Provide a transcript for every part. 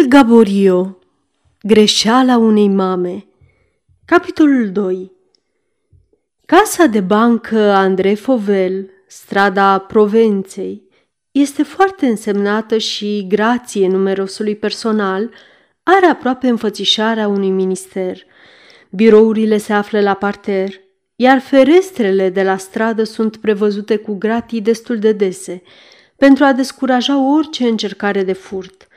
Emil Gaborio Greșeala unei mame Capitolul 2 Casa de bancă Andrei Fovel, strada Provenței, este foarte însemnată și, grație numerosului personal, are aproape înfățișarea unui minister. Birourile se află la parter, iar ferestrele de la stradă sunt prevăzute cu gratii destul de dese, pentru a descuraja orice încercare de furt.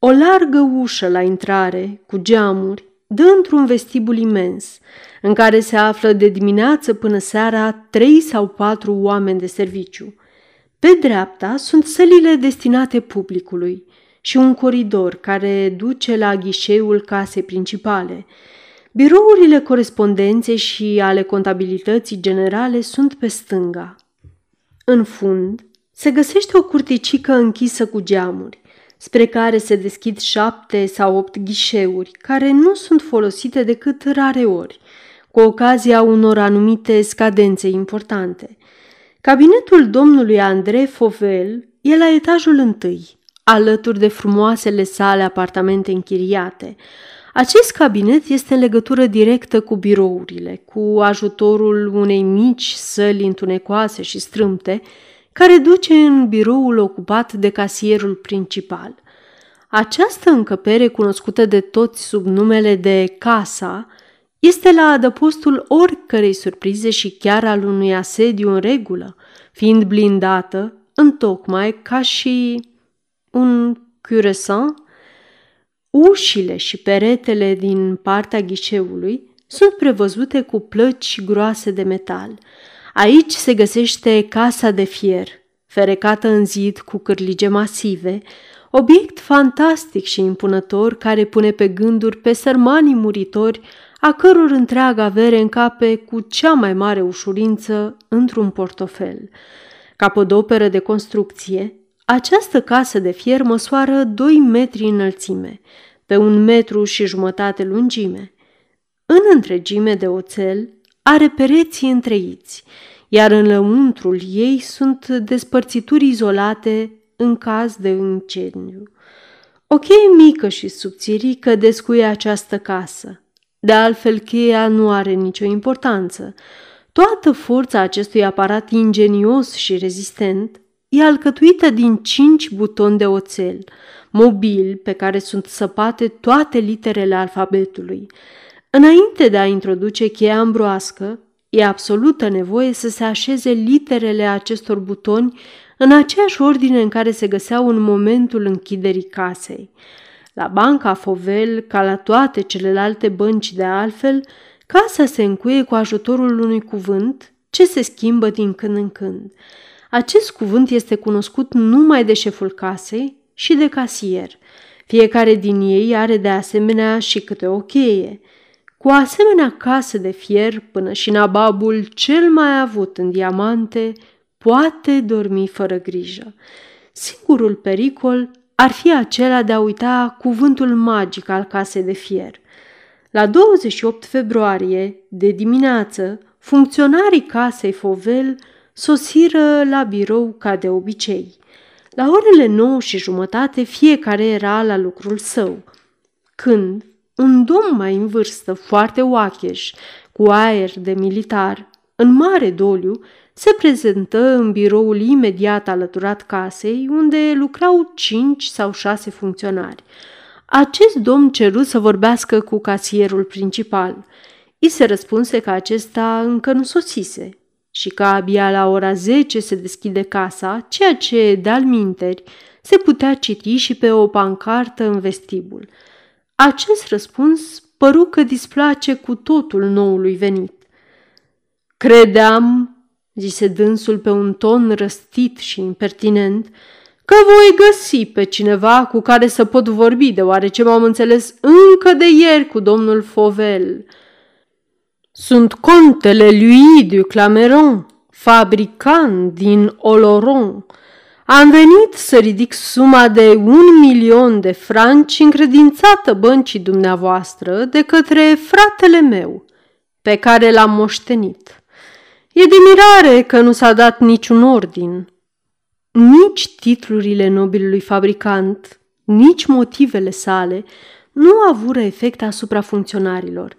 O largă ușă la intrare, cu geamuri, dă într-un vestibul imens, în care se află de dimineață până seara trei sau patru oameni de serviciu. Pe dreapta sunt sălile destinate publicului și un coridor care duce la ghișeul casei principale. Birourile corespondenței și ale contabilității generale sunt pe stânga. În fund, se găsește o curticică închisă cu geamuri spre care se deschid șapte sau opt ghișeuri, care nu sunt folosite decât rare ori, cu ocazia unor anumite scadențe importante. Cabinetul domnului Andrei Fovel e la etajul întâi, alături de frumoasele sale apartamente închiriate. Acest cabinet este în legătură directă cu birourile, cu ajutorul unei mici săli întunecoase și strâmte, care duce în biroul ocupat de casierul principal. Această încăpere, cunoscută de toți sub numele de casa, este la adăpostul oricărei surprize și chiar al unui asediu în regulă, fiind blindată, întocmai ca și un curesant. Ușile și peretele din partea ghișeului sunt prevăzute cu plăci groase de metal – Aici se găsește casa de fier, ferecată în zid cu cârlige masive, obiect fantastic și impunător care pune pe gânduri pe sărmanii muritori a căror întreaga avere încape cu cea mai mare ușurință într-un portofel. Capodoperă de construcție, această casă de fier măsoară 2 metri înălțime, pe un metru și jumătate lungime. În întregime de oțel are pereții întreiți, iar în lăuntrul ei sunt despărțituri izolate în caz de incendiu. O cheie mică și subțirică descuie această casă. De altfel, cheia nu are nicio importanță. Toată forța acestui aparat ingenios și rezistent e alcătuită din cinci butoni de oțel, mobil pe care sunt săpate toate literele alfabetului. Înainte de a introduce cheia ambroască, e absolută nevoie să se așeze literele acestor butoni în aceeași ordine în care se găseau în momentul închiderii casei. La banca Fovel, ca la toate celelalte bănci de altfel, casa se încuie cu ajutorul unui cuvânt ce se schimbă din când în când. Acest cuvânt este cunoscut numai de șeful casei și de casier. Fiecare din ei are de asemenea și câte o cheie – cu asemenea casă de fier până și nababul cel mai avut în diamante poate dormi fără grijă. Singurul pericol ar fi acela de a uita cuvântul magic al casei de fier. La 28 februarie, de dimineață, funcționarii casei Fovel sosiră la birou ca de obicei. La orele nouă și jumătate fiecare era la lucrul său. Când, un domn mai în vârstă, foarte oacheș, cu aer de militar, în mare doliu, se prezentă în biroul imediat alăturat casei, unde lucrau cinci sau șase funcționari. Acest domn ceru să vorbească cu casierul principal. I se răspunse că acesta încă nu sosise și că abia la ora 10 se deschide casa, ceea ce, de-al minteri, se putea citi și pe o pancartă în vestibul – acest răspuns păru că displace cu totul noului venit. Credeam, zise dânsul pe un ton răstit și impertinent, că voi găsi pe cineva cu care să pot vorbi, deoarece m-am înțeles încă de ieri cu domnul Fovel. Sunt contele lui du Clameron, fabricant din Oloron, am venit să ridic suma de un milion de franci încredințată băncii dumneavoastră de către fratele meu, pe care l-am moștenit. E de mirare că nu s-a dat niciun ordin. Nici titlurile nobilului fabricant nici motivele sale nu avură efect asupra funcționarilor.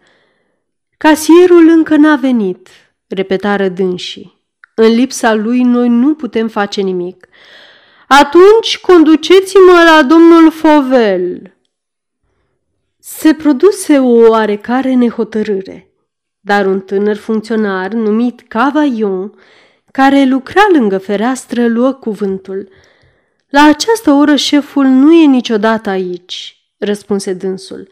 Casierul încă n-a venit, repetară dânsii. În lipsa lui noi nu putem face nimic. Atunci conduceți-mă la domnul Fovel. Se produse o oarecare nehotărâre, dar un tânăr funcționar numit Cavaillon, care lucra lângă fereastră, luă cuvântul. La această oră șeful nu e niciodată aici, răspunse dânsul.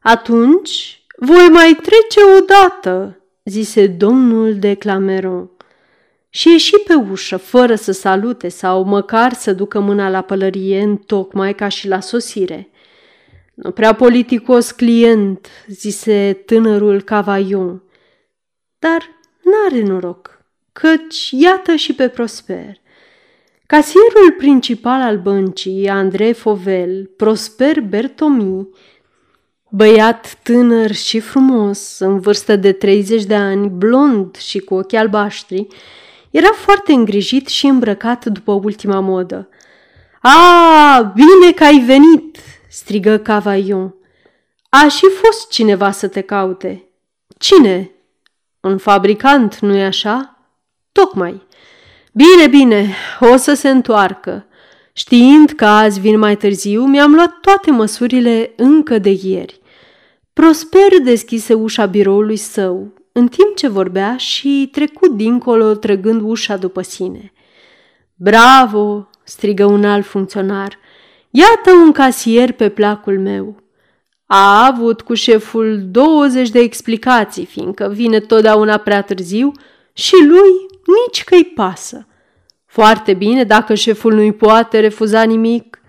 Atunci voi mai trece odată, zise domnul de Clameron și ieși pe ușă, fără să salute sau măcar să ducă mâna la pălărie în tocmai ca și la sosire. Nu prea politicos client, zise tânărul Cavaion, dar n-are noroc, căci iată și pe Prosper. Casierul principal al băncii, Andrei Fovel, Prosper Bertomi, băiat tânăr și frumos, în vârstă de 30 de ani, blond și cu ochi albaștri, era foarte îngrijit și îmbrăcat după ultima modă. A, bine că ai venit!" strigă Cavaion. A și fost cineva să te caute. Cine? Un fabricant, nu-i așa? Tocmai. Bine, bine, o să se întoarcă. Știind că azi vin mai târziu, mi-am luat toate măsurile încă de ieri. Prosper deschise ușa biroului său, în timp ce vorbea și trecut dincolo trăgând ușa după sine. Bravo!" strigă un alt funcționar. Iată un casier pe placul meu. A avut cu șeful 20 de explicații, fiindcă vine totdeauna prea târziu și lui nici că-i pasă. Foarte bine dacă șeful nu-i poate refuza nimic.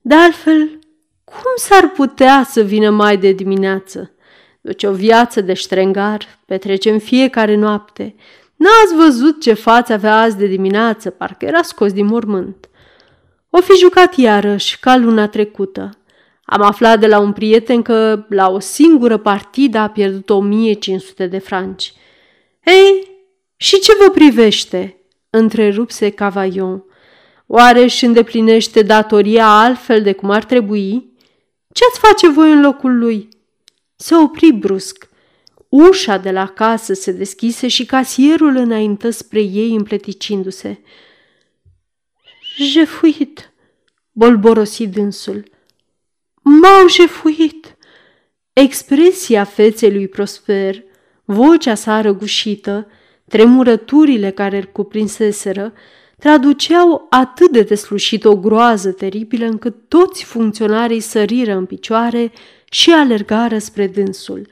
De altfel, cum s-ar putea să vină mai de dimineață? Duce o viață de ștrengar, petrece în fiecare noapte. N-ați văzut ce față avea azi de dimineață, parcă era scos din mormânt. O fi jucat iarăși, ca luna trecută. Am aflat de la un prieten că la o singură partidă a pierdut 1500 de franci. Ei, și ce vă privește? întrerupse Cavaillon. Oare își îndeplinește datoria altfel de cum ar trebui? Ce-ați face voi în locul lui? Se opri brusc. Ușa de la casă se deschise și casierul înaintă spre ei împleticindu-se. Jefuit, bolborosi dânsul. M-au jefuit! Expresia feței lui Prosper, vocea sa răgușită, tremurăturile care îl cuprinseseră, traduceau atât de deslușit o groază teribilă încât toți funcționarii săriră în picioare și alergară spre dânsul.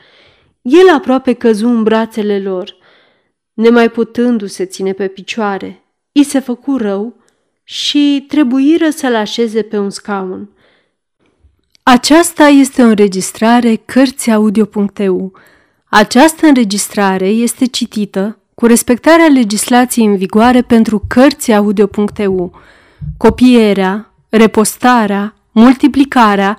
El aproape căzu în brațele lor. Nemai putându-se ține pe picioare, i se făcu rău și trebuiră să-l așeze pe un scaun. Aceasta este o înregistrare Cărțiaudio.eu. Această înregistrare este citită cu respectarea legislației în vigoare pentru Cărțiaudio.eu. Copierea, repostarea, multiplicarea,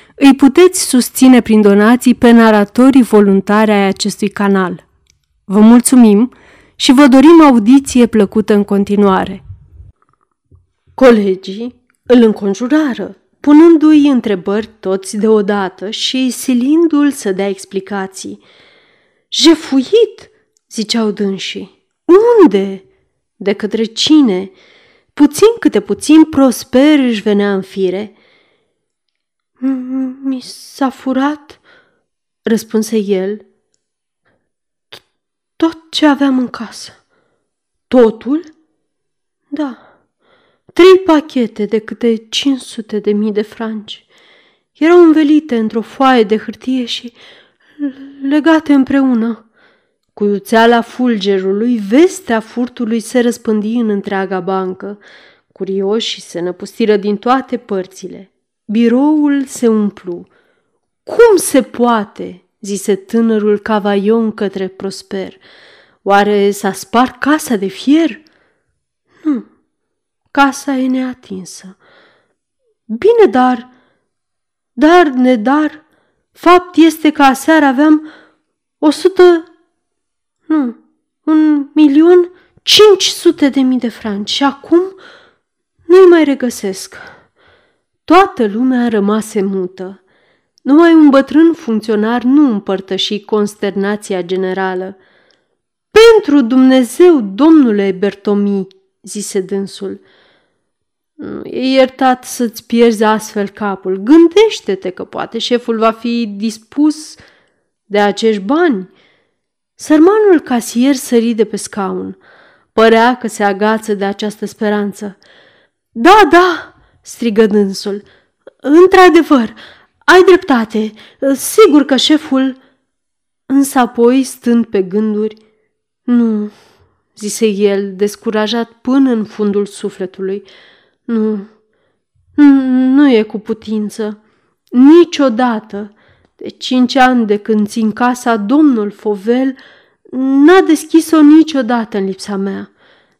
Îi puteți susține prin donații pe naratorii voluntari ai acestui canal. Vă mulțumim și vă dorim audiție plăcută în continuare. Colegii îl înconjurară punându-i întrebări toți deodată și silindu-l să dea explicații. Jefuit, ziceau dânsii. Unde? De către cine? Puțin câte puțin prosper își venea în fire. Mi s-a furat, răspunse el, tot ce aveam în casă. Totul? Da. Trei pachete de câte 500 de mii de franci. Erau învelite într-o foaie de hârtie și legate împreună. Cu iuțeala fulgerului, vestea furtului se răspândi în întreaga bancă. Curioși se năpustiră din toate părțile. Biroul se umplu. Cum se poate?" zise tânărul cavaion către Prosper. Oare s-a spart casa de fier? Nu, casa e neatinsă. Bine, dar, dar, nedar, fapt este că aseară aveam o sută, nu, un milion cinci sute de mii de franci și acum nu-i mai regăsesc. Toată lumea rămase mută. Numai un bătrân funcționar nu împărtăși consternația generală. Pentru Dumnezeu, domnule Bertomi, zise dânsul, e iertat să-ți pierzi astfel capul. Gândește-te că poate șeful va fi dispus de acești bani. Sărmanul casier sări de pe scaun. Părea că se agață de această speranță. Da, da, strigă dânsul. Într-adevăr, ai dreptate. Sigur că șeful... Însă apoi, stând pe gânduri, nu, zise el, descurajat până în fundul sufletului. Nu, nu e cu putință. Niciodată. De cinci ani de când țin casa, domnul Fovel n-a deschis-o niciodată în lipsa mea.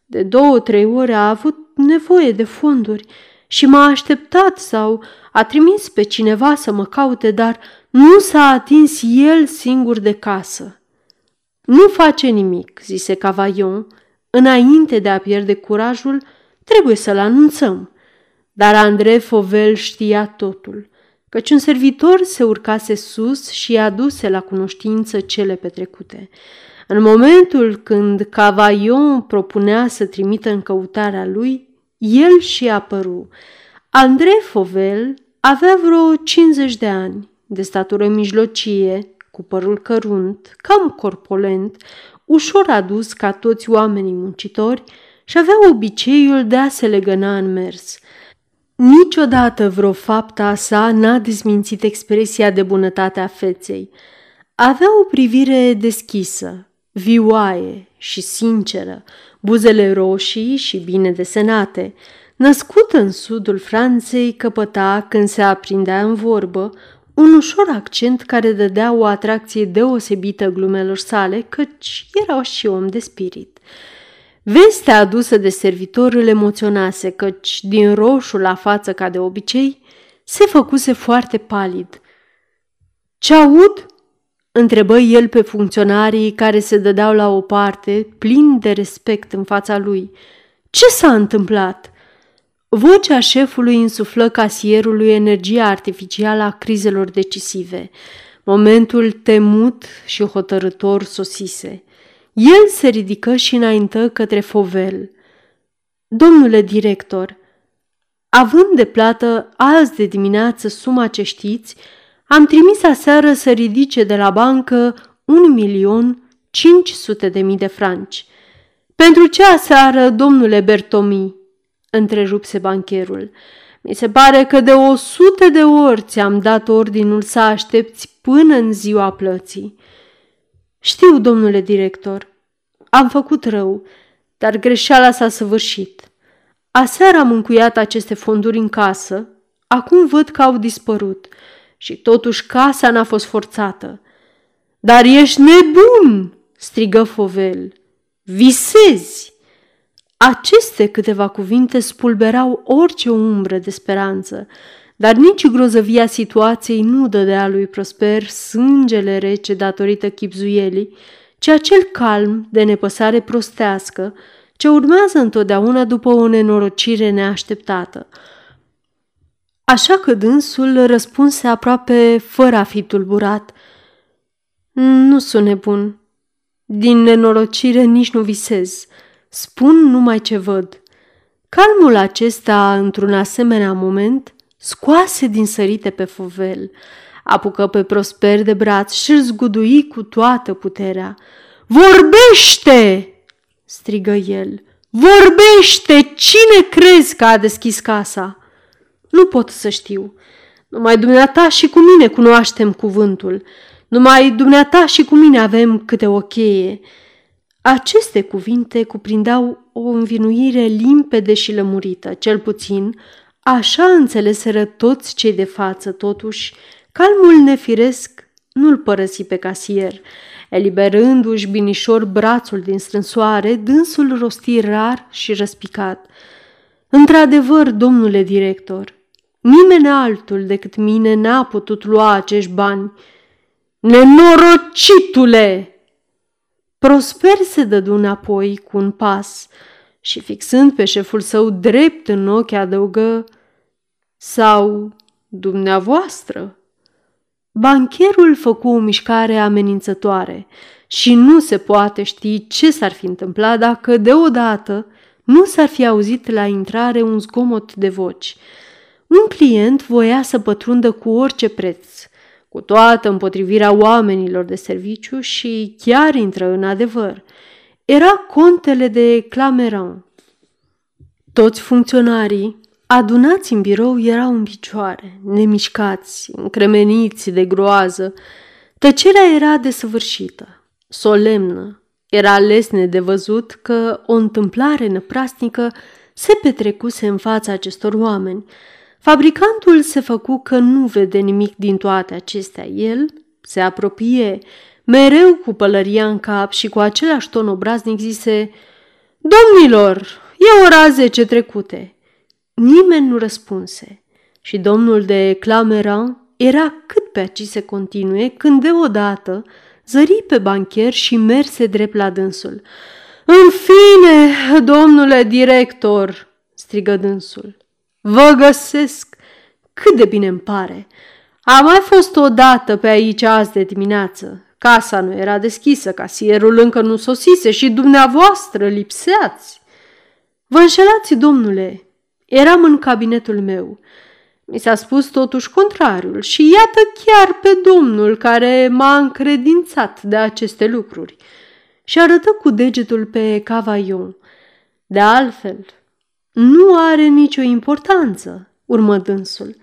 De două, trei ore a avut nevoie de fonduri și m-a așteptat sau a trimis pe cineva să mă caute, dar nu s-a atins el singur de casă. Nu face nimic, zise Cavaion, înainte de a pierde curajul, trebuie să-l anunțăm. Dar Andrei Fovel știa totul, căci un servitor se urcase sus și i-a aduse la cunoștință cele petrecute. În momentul când Cavaion propunea să trimită în căutarea lui, el și apăru. Andrei Fovel avea vreo 50 de ani, de statură mijlocie, cu părul cărunt, cam corpolent, ușor adus ca toți oamenii muncitori și avea obiceiul de a se legăna în mers. Niciodată vreo fapta sa n-a dezmințit expresia de bunătate a feței. Avea o privire deschisă, vioaie și sinceră, buzele roșii și bine desenate. Născut în sudul Franței, căpăta, când se aprindea în vorbă, un ușor accent care dădea o atracție deosebită glumelor sale, căci era și om de spirit. Vestea adusă de servitor îl emoționase, căci din roșu la față ca de obicei, se făcuse foarte palid. Ce aud?" Întrebă el pe funcționarii care se dădeau la o parte, plin de respect în fața lui. Ce s-a întâmplat?" Vocea șefului insuflă casierului energia artificială a crizelor decisive. Momentul temut și hotărător sosise. El se ridică și înaintă către Fovel. Domnule director, având de plată azi de dimineață suma ce știți, am trimis aseară să ridice de la bancă un milion cinci sute de mii de franci. Pentru ce aseară, domnule Bertomi? întrerupse bancherul. Mi se pare că de o sută de ori ți-am dat ordinul să aștepți până în ziua plății. Știu, domnule director, am făcut rău, dar greșeala s-a săvârșit. Aseară am încuiat aceste fonduri în casă, acum văd că au dispărut și totuși casa n-a fost forțată. Dar ești nebun!" strigă Fovel. Visezi! Aceste câteva cuvinte spulberau orice umbră de speranță, dar nici grozăvia situației nu dădea lui Prosper sângele rece datorită chipzuielii, ci acel calm de nepăsare prostească ce urmează întotdeauna după o nenorocire neașteptată. Așa că dânsul răspunse aproape fără a fi tulburat. Nu sunt nebun. Din nenorocire nici nu visez. Spun numai ce văd. Calmul acesta, într-un asemenea moment, scoase din sărite pe fovel, apucă pe Prosper de braț și îl zgudui cu toată puterea. Vorbește! strigă el. Vorbește! Cine crezi că a deschis casa? Nu pot să știu. Numai dumneata și cu mine cunoaștem cuvântul. Numai dumneata și cu mine avem câte o cheie. Aceste cuvinte cuprindeau o învinuire limpede și lămurită, cel puțin așa înțeleseră toți cei de față, totuși, Calmul nefiresc nu-l părăsi pe casier. Eliberându-și binișor brațul din strânsoare, dânsul rosti rar și răspicat. Într-adevăr, domnule director, nimeni altul decât mine n-a putut lua acești bani. Nenorocitule! Prosper se dădu înapoi cu un pas și fixând pe șeful său drept în ochi adăugă sau dumneavoastră. Bancherul făcu o mișcare amenințătoare și nu se poate ști ce s-ar fi întâmplat dacă deodată nu s-ar fi auzit la intrare un zgomot de voci. Un client voia să pătrundă cu orice preț, cu toată împotrivirea oamenilor de serviciu și chiar intră în adevăr. Era contele de Clameran. Toți funcționarii adunați în birou erau în picioare, nemișcați, încremeniți de groază. Tăcerea era desăvârșită, solemnă. Era lesne de văzut că o întâmplare năprasnică se petrecuse în fața acestor oameni. Fabricantul se făcu că nu vede nimic din toate acestea. El se apropie, mereu cu pălăria în cap și cu același ton obraznic zise Domnilor, e ora zece trecute. Nimeni nu răspunse și domnul de Clameran era cât pe aci se continue când deodată zări pe bancher și merse drept la dânsul. În fine, domnule director, strigă dânsul, vă găsesc cât de bine îmi pare. Am mai fost odată pe aici azi de dimineață. Casa nu era deschisă, casierul încă nu sosise și dumneavoastră lipseați. Vă înșelați, domnule, eram în cabinetul meu. Mi s-a spus totuși contrariul și iată chiar pe domnul care m-a încredințat de aceste lucruri. Și arătă cu degetul pe Cavaillon. De altfel, nu are nicio importanță, urmă dânsul.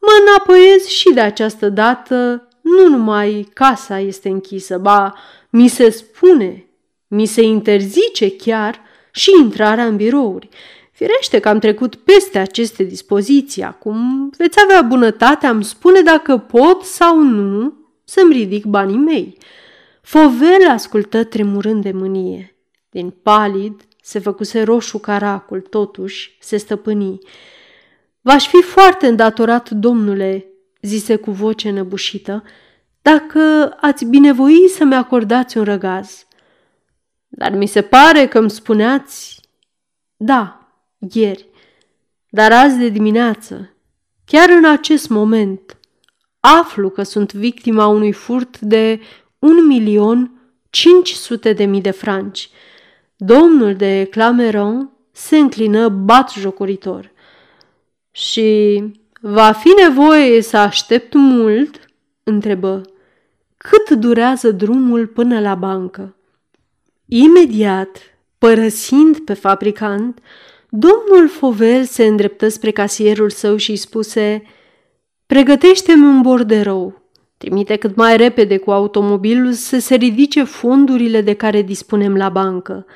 Mă înapoiez și de această dată, nu numai casa este închisă, ba, mi se spune, mi se interzice chiar și intrarea în birouri. Firește că am trecut peste aceste dispoziții. Acum veți avea bunătatea am spune dacă pot sau nu să-mi ridic banii mei. Fovel ascultă tremurând de mânie. Din palid se făcuse roșu caracul, totuși se stăpâni. V-aș fi foarte îndatorat, domnule, zise cu voce năbușită, dacă ați binevoi să-mi acordați un răgaz. Dar mi se pare că îmi spuneați... Da, ieri, dar azi de dimineață, chiar în acest moment, aflu că sunt victima unui furt de un milion 500 de mii de franci. Domnul de Clameron se înclină bat jocoritor. Și va fi nevoie să aștept mult? întrebă. Cât durează drumul până la bancă? Imediat, părăsind pe fabricant, Domnul Fovel se îndreptă spre casierul său și îi spuse Pregătește-mi un borderou. Trimite cât mai repede cu automobilul să se ridice fondurile de care dispunem la bancă.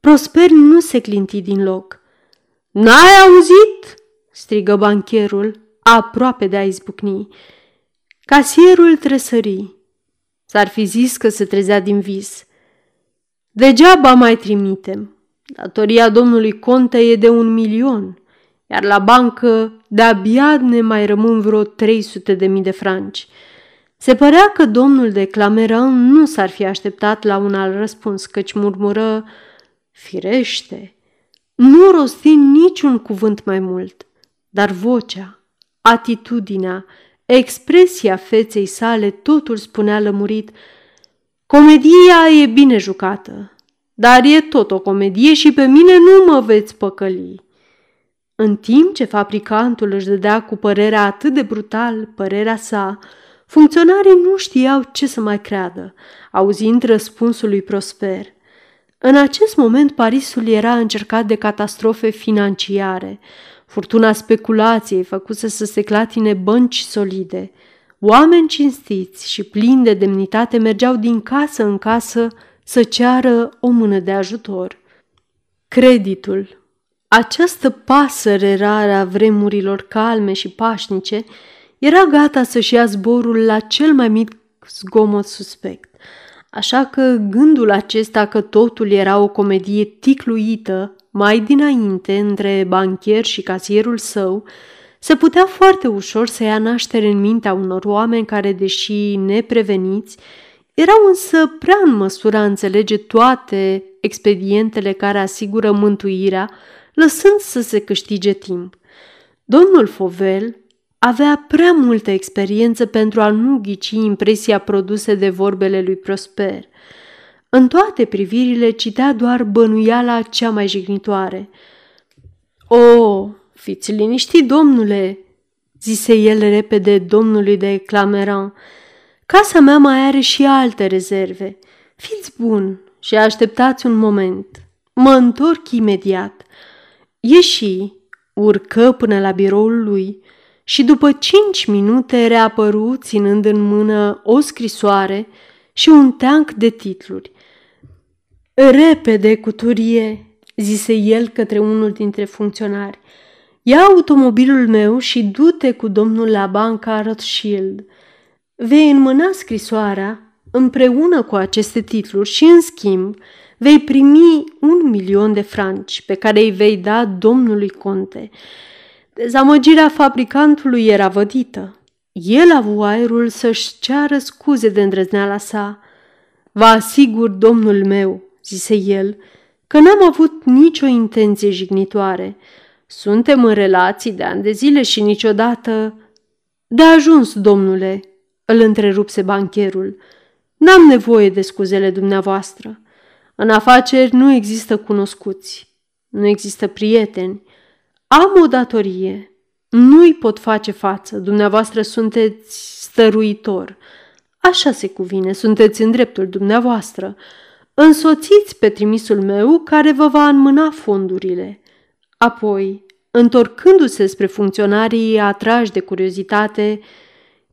Prosper nu se clinti din loc. N-ai auzit?" strigă bancherul, aproape de a izbucni. Casierul tresări. S-ar fi zis că se trezea din vis. Degeaba mai trimitem. Datoria domnului Conte e de un milion, iar la bancă de-abia ne mai rămân vreo 300 de mii de franci. Se părea că domnul de Clameran nu s-ar fi așteptat la un alt răspuns, căci murmură, firește, nu rosti niciun cuvânt mai mult, dar vocea, atitudinea, expresia feței sale, totul spunea lămurit, Comedia e bine jucată, dar e tot o comedie și pe mine nu mă veți păcăli. În timp ce fabricantul își dădea cu părerea atât de brutal părerea sa, funcționarii nu știau ce să mai creadă, auzind răspunsul lui Prosper. În acest moment Parisul era încercat de catastrofe financiare. Furtuna speculației făcuse să se clatine bănci solide. Oameni cinstiți și plini de demnitate mergeau din casă în casă să ceară o mână de ajutor. Creditul, această pasăre rară a vremurilor calme și pașnice, era gata să-și ia zborul la cel mai mic zgomot suspect. Așa că gândul acesta că totul era o comedie ticluită mai dinainte între banchier și casierul său, se putea foarte ușor să ia naștere în mintea unor oameni care, deși nepreveniți, erau însă prea în măsură a înțelege toate expedientele care asigură mântuirea, lăsând să se câștige timp. Domnul Fovel avea prea multă experiență pentru a nu ghici impresia produse de vorbele lui Prosper. În toate privirile citea doar bănuiala cea mai jignitoare. O, fiți liniștit, domnule!" zise el repede domnului de Clameran. Casa mea mai are și alte rezerve. Fiți bun și așteptați un moment. Mă întorc imediat. Ieși, urcă până la biroul lui și după cinci minute reapăru ținând în mână o scrisoare și un teanc de titluri. Repede, cuturie, zise el către unul dintre funcționari. Ia automobilul meu și du-te cu domnul la banca Rothschild. Vei înmâna scrisoarea împreună cu aceste titluri și, în schimb, vei primi un milion de franci pe care îi vei da domnului conte. Dezamăgirea fabricantului era vădită. El a avut aerul să-și ceară scuze de îndrăzneala sa. Vă asigur, domnul meu, zise el, că n-am avut nicio intenție jignitoare. Suntem în relații de ani de zile și niciodată... De ajuns, domnule, îl întrerupse bancherul. N-am nevoie de scuzele dumneavoastră. În afaceri nu există cunoscuți, nu există prieteni. Am o datorie. Nu-i pot face față. Dumneavoastră sunteți stăruitor. Așa se cuvine, sunteți în dreptul dumneavoastră. Însoțiți pe trimisul meu care vă va înmâna fondurile. Apoi, întorcându-se spre funcționarii atrași de curiozitate,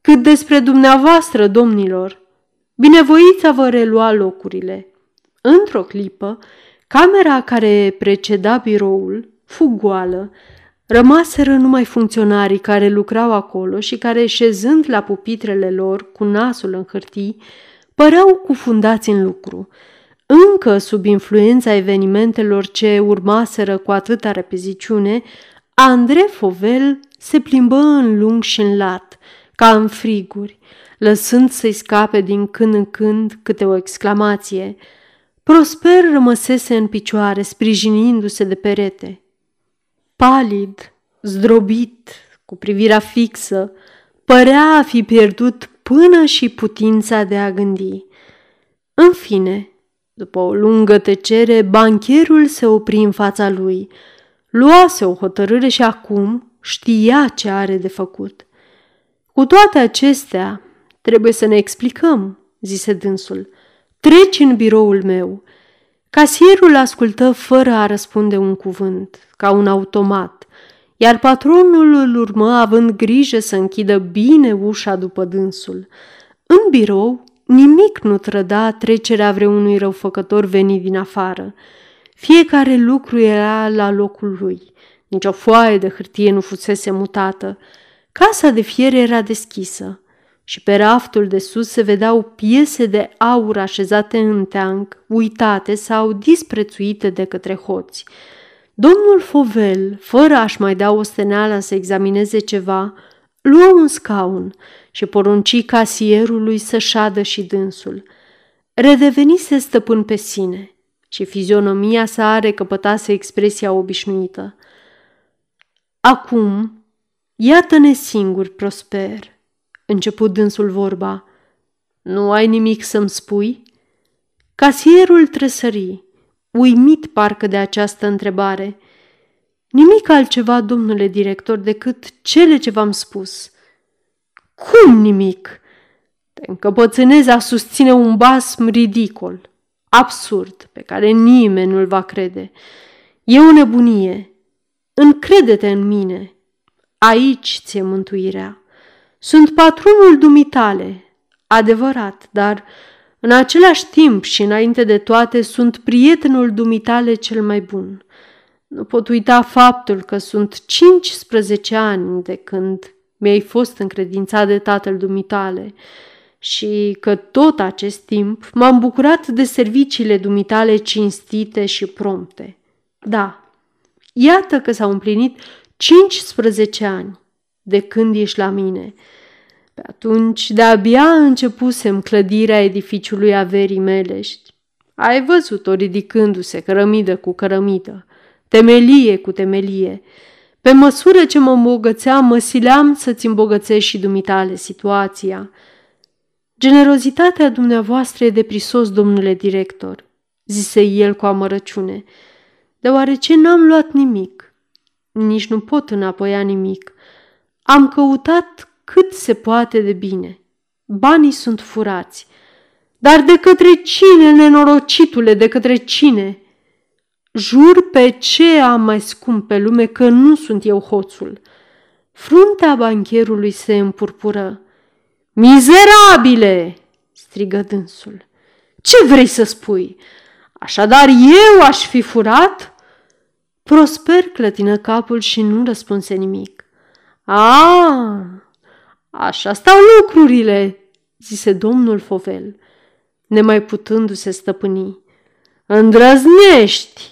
cât despre dumneavoastră, domnilor, binevoiți a vă relua locurile. Într-o clipă, camera care preceda biroul fu goală, rămaseră numai funcționarii care lucrau acolo și care, șezând la pupitrele lor cu nasul în hârtii, păreau cufundați în lucru – încă sub influența evenimentelor ce urmaseră cu atâta repeziciune, Andre Fovel se plimbă în lung și în lat, ca în friguri, lăsând să-i scape din când în când câte o exclamație. Prosper rămăsese în picioare, sprijinindu-se de perete. Palid, zdrobit, cu privirea fixă, părea a fi pierdut până și putința de a gândi. În fine, după o lungă tăcere, bancherul se opri în fața lui. Luase o hotărâre și acum știa ce are de făcut. Cu toate acestea, trebuie să ne explicăm, zise dânsul. Treci în biroul meu. Casierul ascultă fără a răspunde un cuvânt, ca un automat, iar patronul îl urmă având grijă să închidă bine ușa după dânsul. În birou Nimic nu trăda trecerea vreunui răufăcător venit din afară. Fiecare lucru era la locul lui. Nici o foaie de hârtie nu fusese mutată. Casa de fier era deschisă și pe raftul de sus se vedeau piese de aur așezate în teanc, uitate sau disprețuite de către hoți. Domnul Fovel, fără a-și mai da o steneală să examineze ceva, luă un scaun și porunci casierului să șadă și dânsul. Redevenise stăpân pe sine și fizionomia sa recăpătase expresia obișnuită. Acum, iată-ne singur, Prosper, început dânsul vorba. Nu ai nimic să-mi spui? Casierul tresări, uimit parcă de această întrebare. Nimic altceva, domnule director, decât cele ce v-am spus – cum nimic? Te încăpățânezi a susține un basm ridicol, absurd, pe care nimeni nu-l va crede. E o nebunie. Încrede-te în mine. Aici ți-e mântuirea. Sunt patronul dumitale, adevărat, dar în același timp și înainte de toate sunt prietenul dumitale cel mai bun. Nu pot uita faptul că sunt 15 ani de când mi-ai fost încredințat de tatăl dumitale și că tot acest timp m-am bucurat de serviciile dumitale cinstite și prompte. Da, iată că s-au împlinit 15 ani de când ești la mine. Pe atunci de-abia începusem clădirea edificiului averii melești. Ai văzut-o ridicându-se cărămidă cu cărămidă, temelie cu temelie. Pe măsură ce mă îmbogățeam, mă sileam să-ți îmbogățești și dumitale situația. Generozitatea dumneavoastră e de prisos, domnule director, zise el cu amărăciune, deoarece n-am luat nimic. Nici nu pot înapoia nimic. Am căutat cât se poate de bine. Banii sunt furați. Dar de către cine, nenorocitule, de către cine? Jur pe ce am mai scump pe lume că nu sunt eu hoțul. Fruntea bancherului se împurpură. Mizerabile! strigă dânsul. Ce vrei să spui? Așadar eu aș fi furat? Prosper clătină capul și nu răspunse nimic. A, așa stau lucrurile, zise domnul Fovel, nemai putându-se stăpâni. Îndrăznești!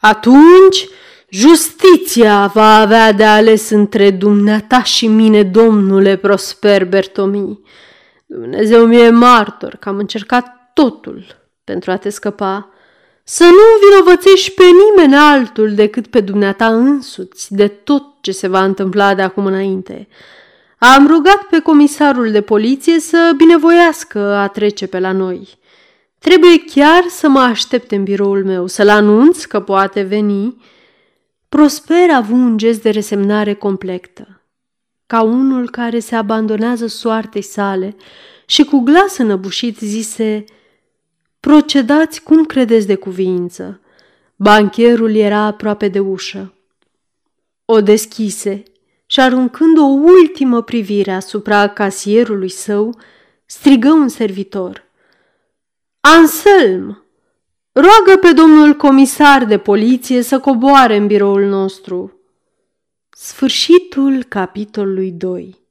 Atunci justiția va avea de ales între dumneata și mine, domnule Prosper Bertomi. Dumnezeu mi-e martor că am încercat totul pentru a te scăpa. Să nu vinovățești pe nimeni altul decât pe dumneata însuți de tot ce se va întâmpla de acum înainte. Am rugat pe comisarul de poliție să binevoiască a trece pe la noi. Trebuie chiar să mă aștepte în biroul meu, să-l anunț că poate veni. Prosper a avut un gest de resemnare completă, ca unul care se abandonează soartei sale și cu glas înăbușit zise Procedați cum credeți de cuviință. Bancherul era aproape de ușă. O deschise și aruncând o ultimă privire asupra casierului său, strigă un servitor. Anselm, roagă pe domnul comisar de poliție să coboare în biroul nostru. Sfârșitul capitolului 2